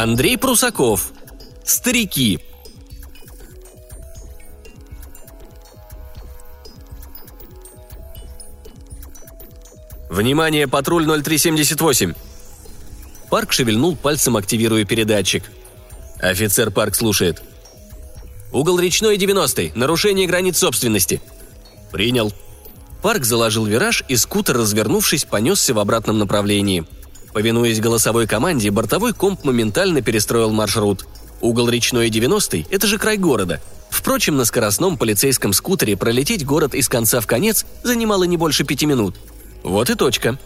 Андрей Прусаков. Старики. Внимание, патруль 0378. Парк шевельнул пальцем, активируя передатчик. Офицер Парк слушает. Угол речной 90 Нарушение границ собственности. Принял. Парк заложил вираж, и скутер, развернувшись, понесся в обратном направлении. Повинуясь голосовой команде, бортовой комп моментально перестроил маршрут. Угол речной 90 – это же край города. Впрочем, на скоростном полицейском скутере пролететь город из конца в конец занимало не больше пяти минут. Вот и точка.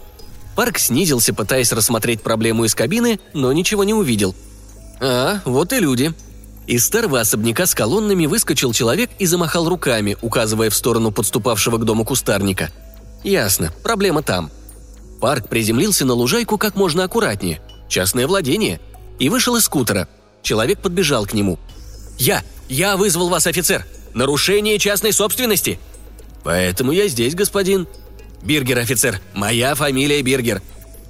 Парк снизился, пытаясь рассмотреть проблему из кабины, но ничего не увидел. А, вот и люди. Из старого особняка с колоннами выскочил человек и замахал руками, указывая в сторону подступавшего к дому кустарника. Ясно, проблема там – Парк приземлился на лужайку как можно аккуратнее. Частное владение. И вышел из скутера. Человек подбежал к нему. «Я! Я вызвал вас, офицер! Нарушение частной собственности!» «Поэтому я здесь, господин». «Биргер, офицер. Моя фамилия Биргер».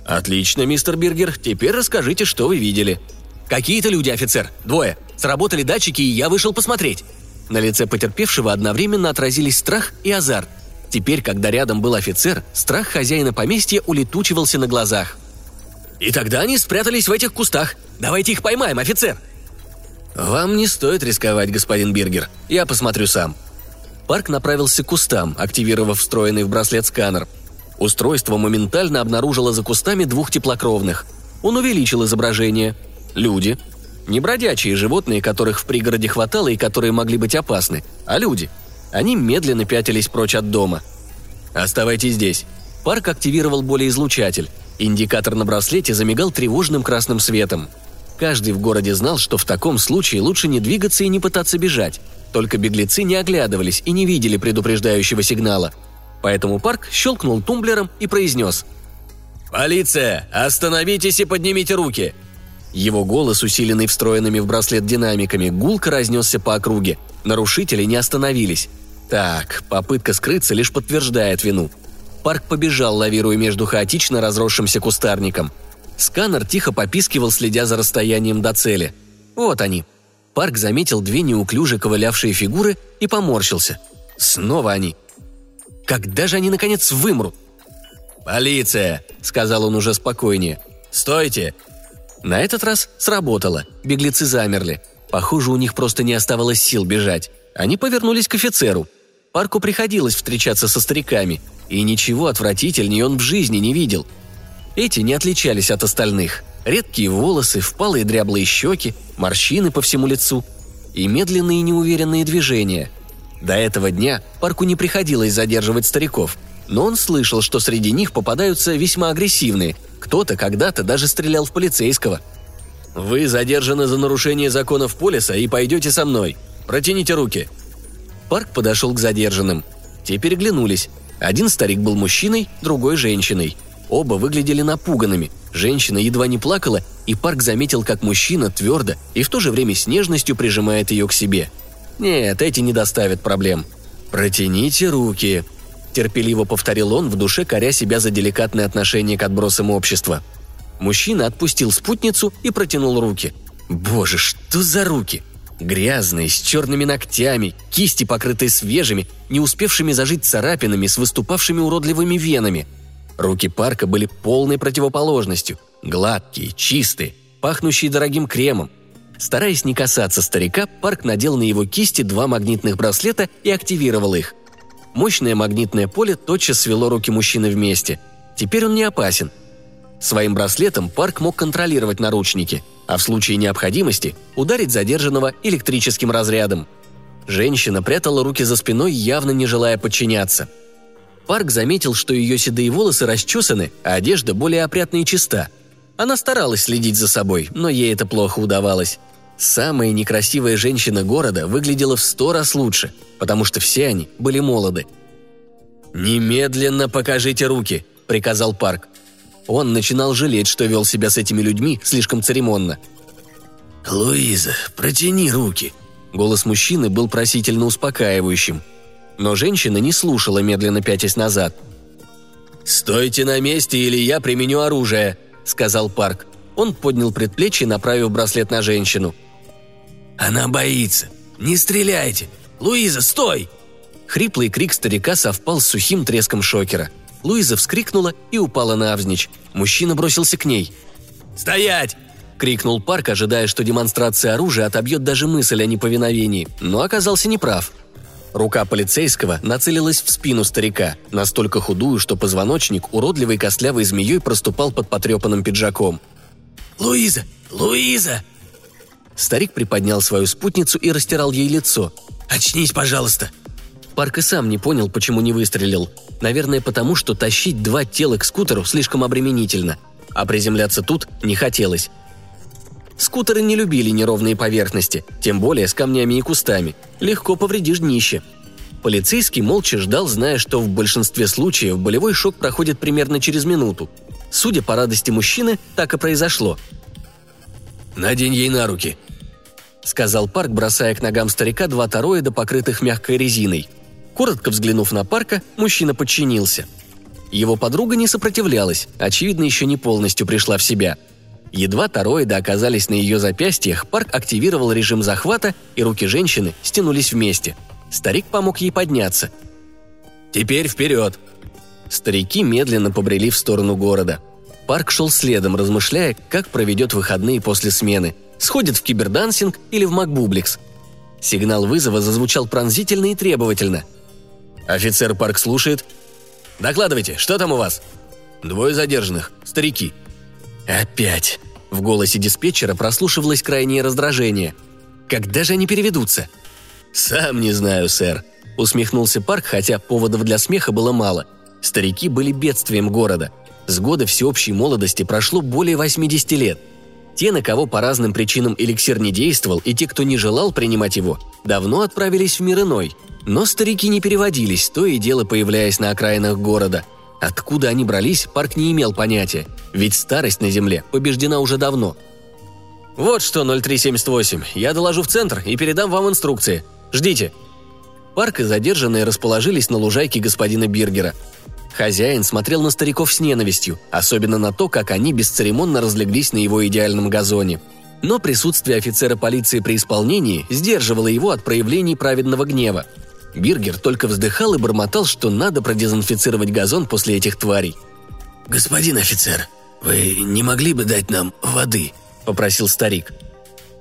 «Отлично, мистер Биргер. Теперь расскажите, что вы видели». «Какие-то люди, офицер. Двое. Сработали датчики, и я вышел посмотреть». На лице потерпевшего одновременно отразились страх и азарт – Теперь, когда рядом был офицер, страх хозяина поместья улетучивался на глазах. «И тогда они спрятались в этих кустах. Давайте их поймаем, офицер!» «Вам не стоит рисковать, господин Бергер. Я посмотрю сам». Парк направился к кустам, активировав встроенный в браслет сканер. Устройство моментально обнаружило за кустами двух теплокровных. Он увеличил изображение. Люди. Не бродячие животные, которых в пригороде хватало и которые могли быть опасны, а люди – они медленно пятились прочь от дома. «Оставайтесь здесь». Парк активировал болеизлучатель. Индикатор на браслете замигал тревожным красным светом. Каждый в городе знал, что в таком случае лучше не двигаться и не пытаться бежать. Только беглецы не оглядывались и не видели предупреждающего сигнала. Поэтому Парк щелкнул тумблером и произнес «Полиция! Остановитесь и поднимите руки!» Его голос, усиленный встроенными в браслет динамиками, гулко разнесся по округе. Нарушители не остановились. Так, попытка скрыться лишь подтверждает вину. Парк побежал, лавируя между хаотично разросшимся кустарником. Сканер тихо попискивал, следя за расстоянием до цели. Вот они. Парк заметил две неуклюже ковылявшие фигуры и поморщился. Снова они. Когда же они, наконец, вымрут? «Полиция!» — сказал он уже спокойнее. «Стойте!» На этот раз сработало. Беглецы замерли. Похоже, у них просто не оставалось сил бежать. Они повернулись к офицеру — Парку приходилось встречаться со стариками, и ничего отвратительнее он в жизни не видел. Эти не отличались от остальных. Редкие волосы, впалые дряблые щеки, морщины по всему лицу и медленные неуверенные движения. До этого дня Парку не приходилось задерживать стариков, но он слышал, что среди них попадаются весьма агрессивные, кто-то когда-то даже стрелял в полицейского. «Вы задержаны за нарушение законов полиса и пойдете со мной. Протяните руки», Парк подошел к задержанным. Те переглянулись. Один старик был мужчиной, другой – женщиной. Оба выглядели напуганными. Женщина едва не плакала, и Парк заметил, как мужчина твердо и в то же время с нежностью прижимает ее к себе. Нет, эти не доставят проблем. «Протяните руки», – терпеливо повторил он, в душе коря себя за деликатное отношение к отбросам общества. Мужчина отпустил спутницу и протянул руки. «Боже, что за руки?» Грязные, с черными ногтями, кисти, покрытые свежими, не успевшими зажить царапинами, с выступавшими уродливыми венами. Руки парка были полной противоположностью. Гладкие, чистые, пахнущие дорогим кремом. Стараясь не касаться старика, парк надел на его кисти два магнитных браслета и активировал их. Мощное магнитное поле тотчас свело руки мужчины вместе. Теперь он не опасен. Своим браслетом парк мог контролировать наручники – а в случае необходимости ударить задержанного электрическим разрядом. Женщина прятала руки за спиной, явно не желая подчиняться. Парк заметил, что ее седые волосы расчесаны, а одежда более опрятна и чиста. Она старалась следить за собой, но ей это плохо удавалось. Самая некрасивая женщина города выглядела в сто раз лучше, потому что все они были молоды. «Немедленно покажите руки», — приказал Парк. Он начинал жалеть, что вел себя с этими людьми слишком церемонно. «Луиза, протяни руки!» Голос мужчины был просительно успокаивающим. Но женщина не слушала, медленно пятясь назад. «Стойте на месте, или я применю оружие», — сказал Парк. Он поднял предплечье, направив браслет на женщину. «Она боится! Не стреляйте! Луиза, стой!» Хриплый крик старика совпал с сухим треском шокера. Луиза вскрикнула и упала навзничь. Мужчина бросился к ней. «Стоять!» – крикнул Парк, ожидая, что демонстрация оружия отобьет даже мысль о неповиновении, но оказался неправ. Рука полицейского нацелилась в спину старика, настолько худую, что позвоночник уродливой костлявой змеей проступал под потрепанным пиджаком. «Луиза! Луиза!» Старик приподнял свою спутницу и растирал ей лицо. «Очнись, пожалуйста!» Парк и сам не понял, почему не выстрелил. Наверное, потому что тащить два тела к скутеру слишком обременительно, а приземляться тут не хотелось. Скутеры не любили неровные поверхности, тем более с камнями и кустами. Легко повредишь днище. Полицейский молча ждал, зная, что в большинстве случаев болевой шок проходит примерно через минуту. Судя по радости мужчины, так и произошло. «Надень ей на руки», — сказал Парк, бросая к ногам старика два тороида, покрытых мягкой резиной — Коротко взглянув на парка, мужчина подчинился. Его подруга не сопротивлялась, очевидно, еще не полностью пришла в себя. Едва тороиды оказались на ее запястьях, парк активировал режим захвата, и руки женщины стянулись вместе. Старик помог ей подняться. «Теперь вперед!» Старики медленно побрели в сторону города. Парк шел следом, размышляя, как проведет выходные после смены. Сходит в кибердансинг или в Макбубликс. Сигнал вызова зазвучал пронзительно и требовательно – Офицер Парк слушает. «Докладывайте, что там у вас?» «Двое задержанных. Старики». «Опять!» В голосе диспетчера прослушивалось крайнее раздражение. «Когда же они переведутся?» «Сам не знаю, сэр», — усмехнулся Парк, хотя поводов для смеха было мало. Старики были бедствием города. С года всеобщей молодости прошло более 80 лет. Те, на кого по разным причинам эликсир не действовал, и те, кто не желал принимать его, давно отправились в мир иной — но старики не переводились, то и дело появляясь на окраинах города. Откуда они брались, парк не имел понятия, ведь старость на земле побеждена уже давно. «Вот что, 0378, я доложу в центр и передам вам инструкции. Ждите». Парк и задержанные расположились на лужайке господина Биргера. Хозяин смотрел на стариков с ненавистью, особенно на то, как они бесцеремонно разлеглись на его идеальном газоне. Но присутствие офицера полиции при исполнении сдерживало его от проявлений праведного гнева – Биргер только вздыхал и бормотал, что надо продезинфицировать газон после этих тварей. «Господин офицер, вы не могли бы дать нам воды?» – попросил старик.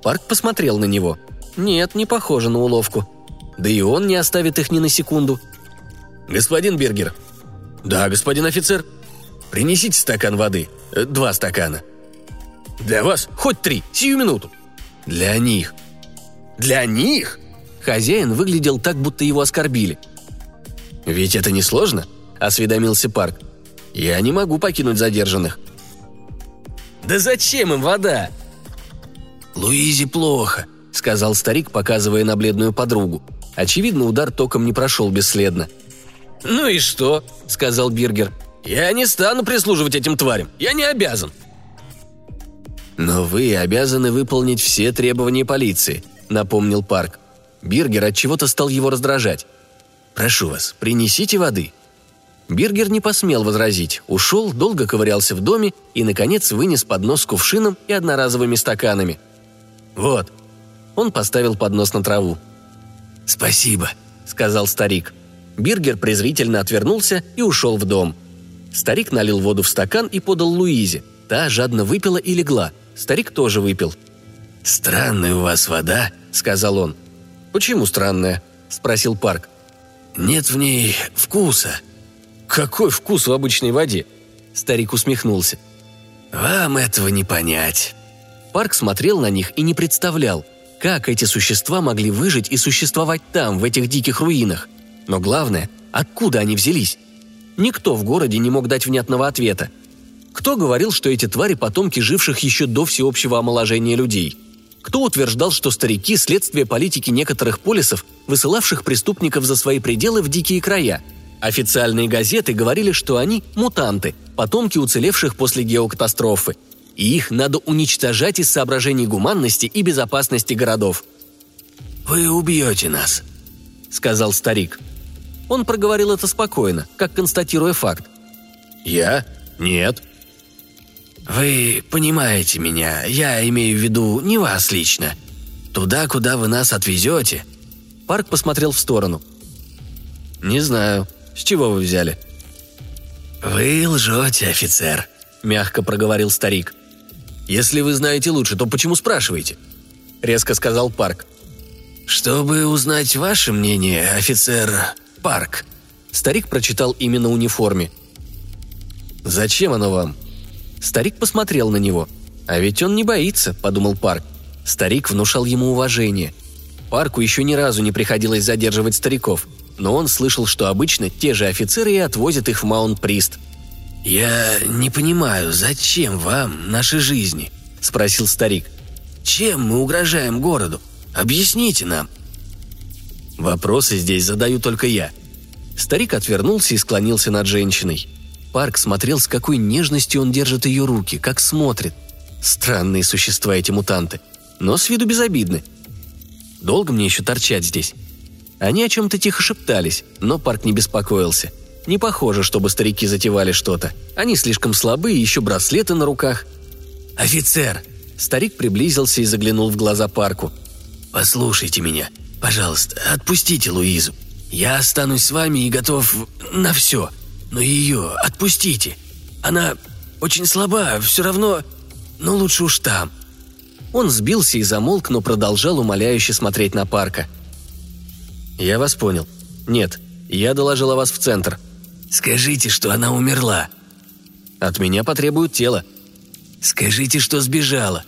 Парк посмотрел на него. Нет, не похоже на уловку. Да и он не оставит их ни на секунду. «Господин Биргер». «Да, господин офицер». «Принесите стакан воды. Э, два стакана». «Для вас? Хоть три. Сию минуту». «Для них». «Для них?» Хозяин выглядел так, будто его оскорбили. «Ведь это не сложно?» – осведомился Парк. «Я не могу покинуть задержанных». «Да зачем им вода?» «Луизе плохо», – сказал старик, показывая на бледную подругу. Очевидно, удар током не прошел бесследно. «Ну и что?» – сказал Биргер. «Я не стану прислуживать этим тварям. Я не обязан». «Но вы обязаны выполнить все требования полиции», – напомнил Парк. Биргер от чего-то стал его раздражать. «Прошу вас, принесите воды». Биргер не посмел возразить, ушел, долго ковырялся в доме и, наконец, вынес поднос с кувшином и одноразовыми стаканами. «Вот». Он поставил поднос на траву. «Спасибо», — сказал старик. Биргер презрительно отвернулся и ушел в дом. Старик налил воду в стакан и подал Луизе. Та жадно выпила и легла. Старик тоже выпил. «Странная у вас вода», — сказал он. «Почему странная?» – спросил Парк. «Нет в ней вкуса». «Какой вкус в обычной воде?» Старик усмехнулся. «Вам этого не понять». Парк смотрел на них и не представлял, как эти существа могли выжить и существовать там, в этих диких руинах. Но главное, откуда они взялись? Никто в городе не мог дать внятного ответа. Кто говорил, что эти твари – потомки живших еще до всеобщего омоложения людей – кто утверждал, что старики – следствие политики некоторых полисов, высылавших преступников за свои пределы в дикие края? Официальные газеты говорили, что они – мутанты, потомки уцелевших после геокатастрофы. И их надо уничтожать из соображений гуманности и безопасности городов. «Вы убьете нас», — сказал старик. Он проговорил это спокойно, как констатируя факт. «Я? Нет». «Вы понимаете меня, я имею в виду не вас лично. Туда, куда вы нас отвезете». Парк посмотрел в сторону. «Не знаю. С чего вы взяли?» «Вы лжете, офицер», — мягко проговорил старик. «Если вы знаете лучше, то почему спрашиваете?» — резко сказал Парк. «Чтобы узнать ваше мнение, офицер Парк», — старик прочитал именно униформе. «Зачем оно вам?» Старик посмотрел на него. «А ведь он не боится», — подумал Парк. Старик внушал ему уважение. Парку еще ни разу не приходилось задерживать стариков, но он слышал, что обычно те же офицеры и отвозят их в Маунт-Прист. «Я не понимаю, зачем вам наши жизни?» – спросил старик. «Чем мы угрожаем городу? Объясните нам». «Вопросы здесь задаю только я». Старик отвернулся и склонился над женщиной. Парк смотрел, с какой нежностью он держит ее руки, как смотрит. Странные существа эти мутанты, но с виду безобидны. Долго мне еще торчать здесь? Они о чем-то тихо шептались, но Парк не беспокоился. Не похоже, чтобы старики затевали что-то. Они слишком слабы, еще браслеты на руках. «Офицер!» Старик приблизился и заглянул в глаза Парку. «Послушайте меня. Пожалуйста, отпустите Луизу. Я останусь с вами и готов на все но ее отпустите. Она очень слаба, все равно, но лучше уж там». Он сбился и замолк, но продолжал умоляюще смотреть на парка. «Я вас понял. Нет, я доложил о вас в центр». «Скажите, что она умерла». «От меня потребуют тело». «Скажите, что сбежала».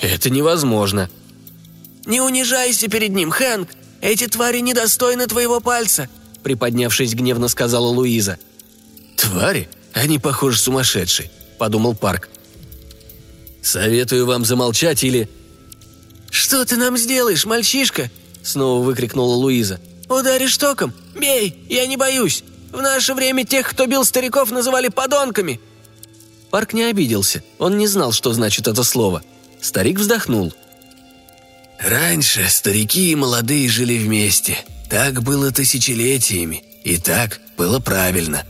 «Это невозможно». «Не унижайся перед ним, Хэнк! Эти твари недостойны твоего пальца!» Приподнявшись гневно, сказала Луиза – «Твари? Они, похоже, сумасшедшие», — подумал Парк. «Советую вам замолчать или...» «Что ты нам сделаешь, мальчишка?» — снова выкрикнула Луиза. «Ударишь током? Бей! Я не боюсь! В наше время тех, кто бил стариков, называли подонками!» Парк не обиделся. Он не знал, что значит это слово. Старик вздохнул. «Раньше старики и молодые жили вместе. Так было тысячелетиями. И так было правильно»,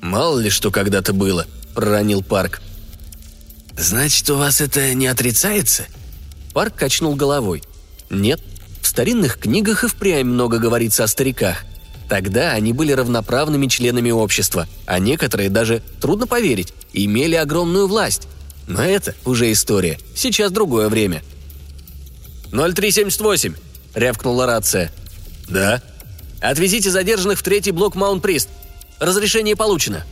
«Мало ли что когда-то было», — проронил Парк. «Значит, у вас это не отрицается?» Парк качнул головой. «Нет, в старинных книгах и впрямь много говорится о стариках. Тогда они были равноправными членами общества, а некоторые даже, трудно поверить, имели огромную власть. Но это уже история. Сейчас другое время». «0378», — рявкнула рация. «Да?» «Отвезите задержанных в третий блок Маунт-Прист. Разрешение получено».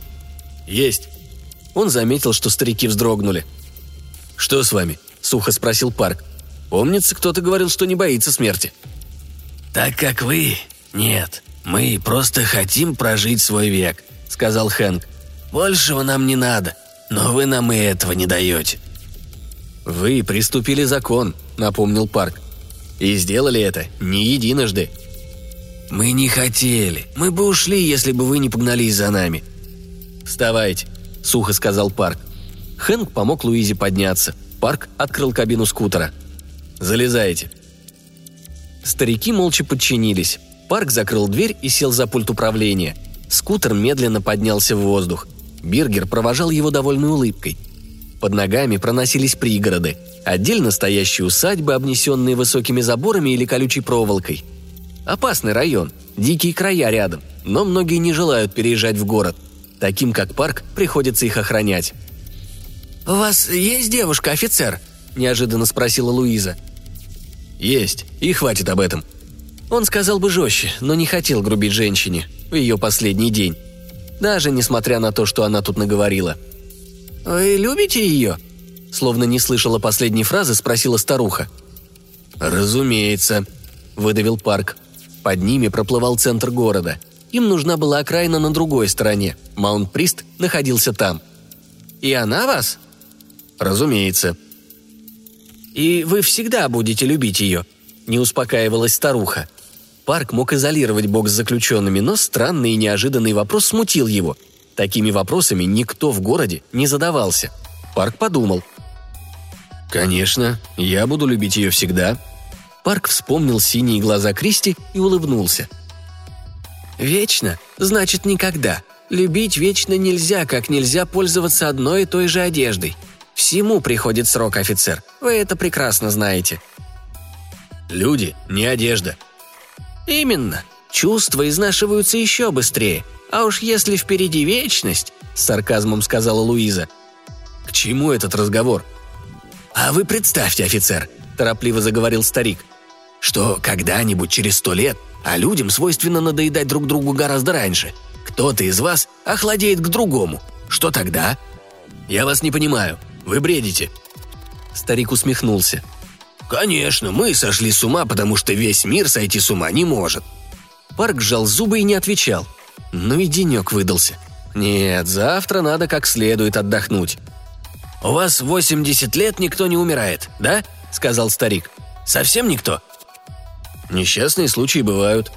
«Есть». Он заметил, что старики вздрогнули. «Что с вами?» – сухо спросил Парк. «Помнится, кто-то говорил, что не боится смерти». «Так как вы? Нет. Мы просто хотим прожить свой век», – сказал Хэнк. «Большего нам не надо, но вы нам и этого не даете». «Вы приступили закон», – напомнил Парк. «И сделали это не единожды. «Мы не хотели. Мы бы ушли, если бы вы не погнались за нами». «Вставайте», — сухо сказал Парк. Хэнк помог Луизе подняться. Парк открыл кабину скутера. «Залезайте». Старики молча подчинились. Парк закрыл дверь и сел за пульт управления. Скутер медленно поднялся в воздух. Биргер провожал его довольной улыбкой. Под ногами проносились пригороды. Отдельно стоящие усадьбы, обнесенные высокими заборами или колючей проволокой – Опасный район, дикие края рядом, но многие не желают переезжать в город. Таким, как парк, приходится их охранять. «У вас есть девушка, офицер?» – неожиданно спросила Луиза. «Есть, и хватит об этом». Он сказал бы жестче, но не хотел грубить женщине в ее последний день. Даже несмотря на то, что она тут наговорила. «Вы любите ее?» Словно не слышала последней фразы, спросила старуха. «Разумеется», – выдавил Парк. Под ними проплывал центр города. Им нужна была окраина на другой стороне. Маунт-Прист находился там. «И она вас?» «Разумеется». «И вы всегда будете любить ее», — не успокаивалась старуха. Парк мог изолировать бокс с заключенными, но странный и неожиданный вопрос смутил его. Такими вопросами никто в городе не задавался. Парк подумал. «Конечно, я буду любить ее всегда». Парк вспомнил синие глаза Кристи и улыбнулся. «Вечно значит никогда. Любить вечно нельзя, как нельзя пользоваться одной и той же одеждой. Всему приходит срок, офицер. Вы это прекрасно знаете». «Люди – не одежда», «Именно. Чувства изнашиваются еще быстрее. А уж если впереди вечность», — с сарказмом сказала Луиза. «К чему этот разговор?» «А вы представьте, офицер», — торопливо заговорил старик, «что когда-нибудь через сто лет, а людям свойственно надоедать друг другу гораздо раньше, кто-то из вас охладеет к другому. Что тогда?» «Я вас не понимаю. Вы бредите». Старик усмехнулся. «Конечно, мы сошли с ума, потому что весь мир сойти с ума не может». Парк сжал зубы и не отвечал. Ну и денек выдался. Нет, завтра надо как следует отдохнуть. «У вас 80 лет никто не умирает, да?» – сказал старик. «Совсем никто?» «Несчастные случаи бывают».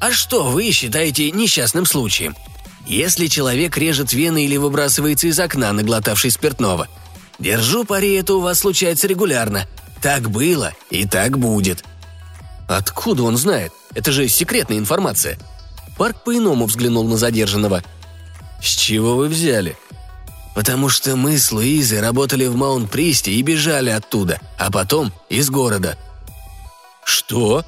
«А что вы считаете несчастным случаем? Если человек режет вены или выбрасывается из окна, наглотавший спиртного. Держу пари, это у вас случается регулярно. Так было и так будет». «Откуда он знает? Это же секретная информация». Парк по-иному взглянул на задержанного. «С чего вы взяли?» «Потому что мы с Луизой работали в Маунт-Присте и бежали оттуда, а потом из города». «Что?»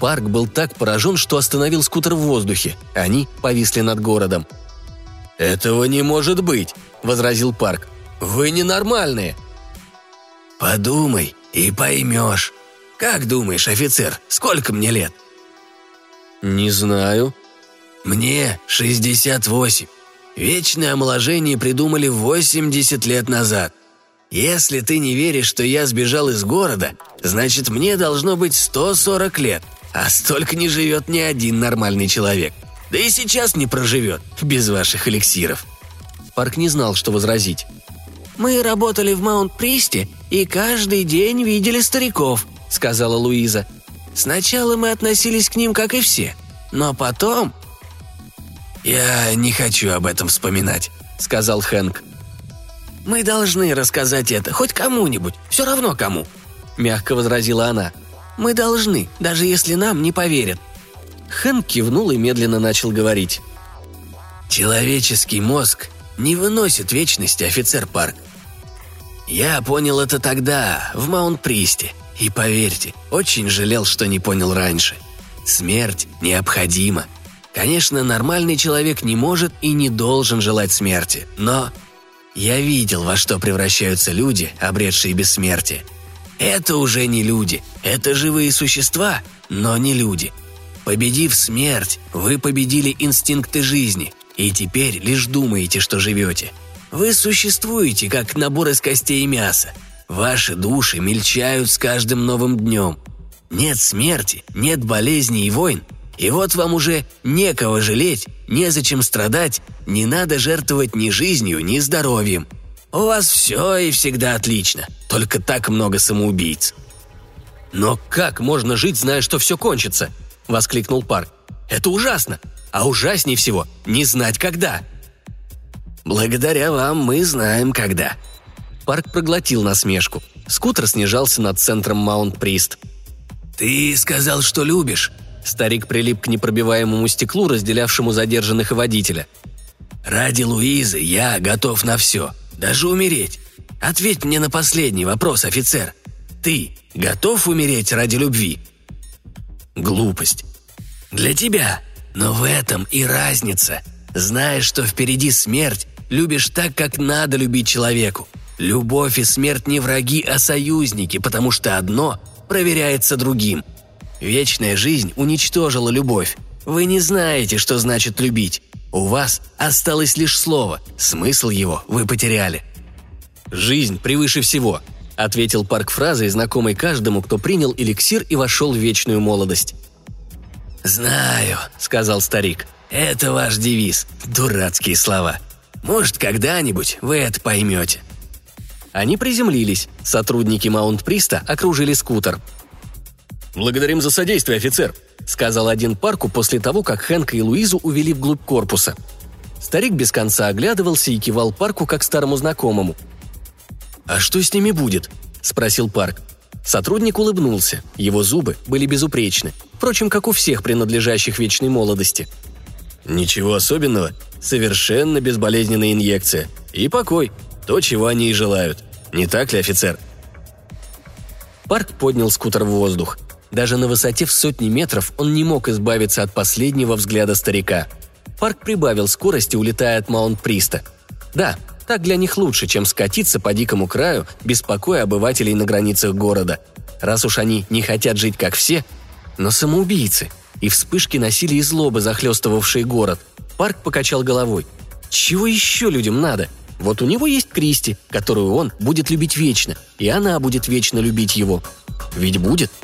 Парк был так поражен, что остановил скутер в воздухе. Они повисли над городом. «Этого не может быть!» – возразил Парк. «Вы ненормальные!» «Подумай и поймешь. Как думаешь, офицер, сколько мне лет?» «Не знаю». «Мне 68. Вечное омоложение придумали 80 лет назад. Если ты не веришь, что я сбежал из города, значит, мне должно быть 140 лет, а столько не живет ни один нормальный человек. Да и сейчас не проживет, без ваших эликсиров». Парк не знал, что возразить. «Мы работали в Маунт-Присте и каждый день видели стариков», — сказала Луиза. «Сначала мы относились к ним, как и все, но потом...» «Я не хочу об этом вспоминать», — сказал Хэнк. «Мы должны рассказать это хоть кому-нибудь, все равно кому», — мягко возразила она. «Мы должны, даже если нам не поверят». Хэнк кивнул и медленно начал говорить. «Человеческий мозг не выносит вечности, офицер Парк. Я понял это тогда, в Маунт-Присте, и поверьте, очень жалел, что не понял раньше. Смерть необходима. Конечно, нормальный человек не может и не должен желать смерти, но я видел, во что превращаются люди, обретшие бессмертие. Это уже не люди, это живые существа, но не люди. Победив смерть, вы победили инстинкты жизни, и теперь лишь думаете, что живете – вы существуете, как набор из костей и мяса. Ваши души мельчают с каждым новым днем. Нет смерти, нет болезней и войн. И вот вам уже некого жалеть, незачем страдать, не надо жертвовать ни жизнью, ни здоровьем. У вас все и всегда отлично, только так много самоубийц». «Но как можно жить, зная, что все кончится?» – воскликнул Парк. «Это ужасно! А ужаснее всего – не знать когда!» Благодаря вам мы знаем, когда». Парк проглотил насмешку. Скутер снижался над центром Маунт-Прист. «Ты сказал, что любишь». Старик прилип к непробиваемому стеклу, разделявшему задержанных и водителя. «Ради Луизы я готов на все, даже умереть. Ответь мне на последний вопрос, офицер. Ты готов умереть ради любви?» «Глупость». «Для тебя. Но в этом и разница. Знаешь, что впереди смерть, любишь так, как надо любить человеку. Любовь и смерть не враги, а союзники, потому что одно проверяется другим. Вечная жизнь уничтожила любовь. Вы не знаете, что значит любить. У вас осталось лишь слово, смысл его вы потеряли. «Жизнь превыше всего», — ответил Парк фразой, знакомой каждому, кто принял эликсир и вошел в вечную молодость. «Знаю», — сказал старик. «Это ваш девиз. Дурацкие слова. Может, когда-нибудь вы это поймете». Они приземлились. Сотрудники Маунт-Приста окружили скутер. «Благодарим за содействие, офицер», — сказал один парку после того, как Хэнка и Луизу увели вглубь корпуса. Старик без конца оглядывался и кивал парку как старому знакомому. «А что с ними будет?» – спросил Парк. Сотрудник улыбнулся. Его зубы были безупречны. Впрочем, как у всех принадлежащих вечной молодости. «Ничего особенного. Совершенно безболезненная инъекция. И покой. То, чего они и желают. Не так ли, офицер?» Парк поднял скутер в воздух. Даже на высоте в сотни метров он не мог избавиться от последнего взгляда старика. Парк прибавил скорости, улетая от Маунт-Приста. Да, так для них лучше, чем скатиться по дикому краю, беспокоя обывателей на границах города. Раз уж они не хотят жить как все, но самоубийцы. И вспышки насилия и злобы, захлестывавшие город. Парк покачал головой. Чего еще людям надо? Вот у него есть Кристи, которую он будет любить вечно, и она будет вечно любить его. Ведь будет –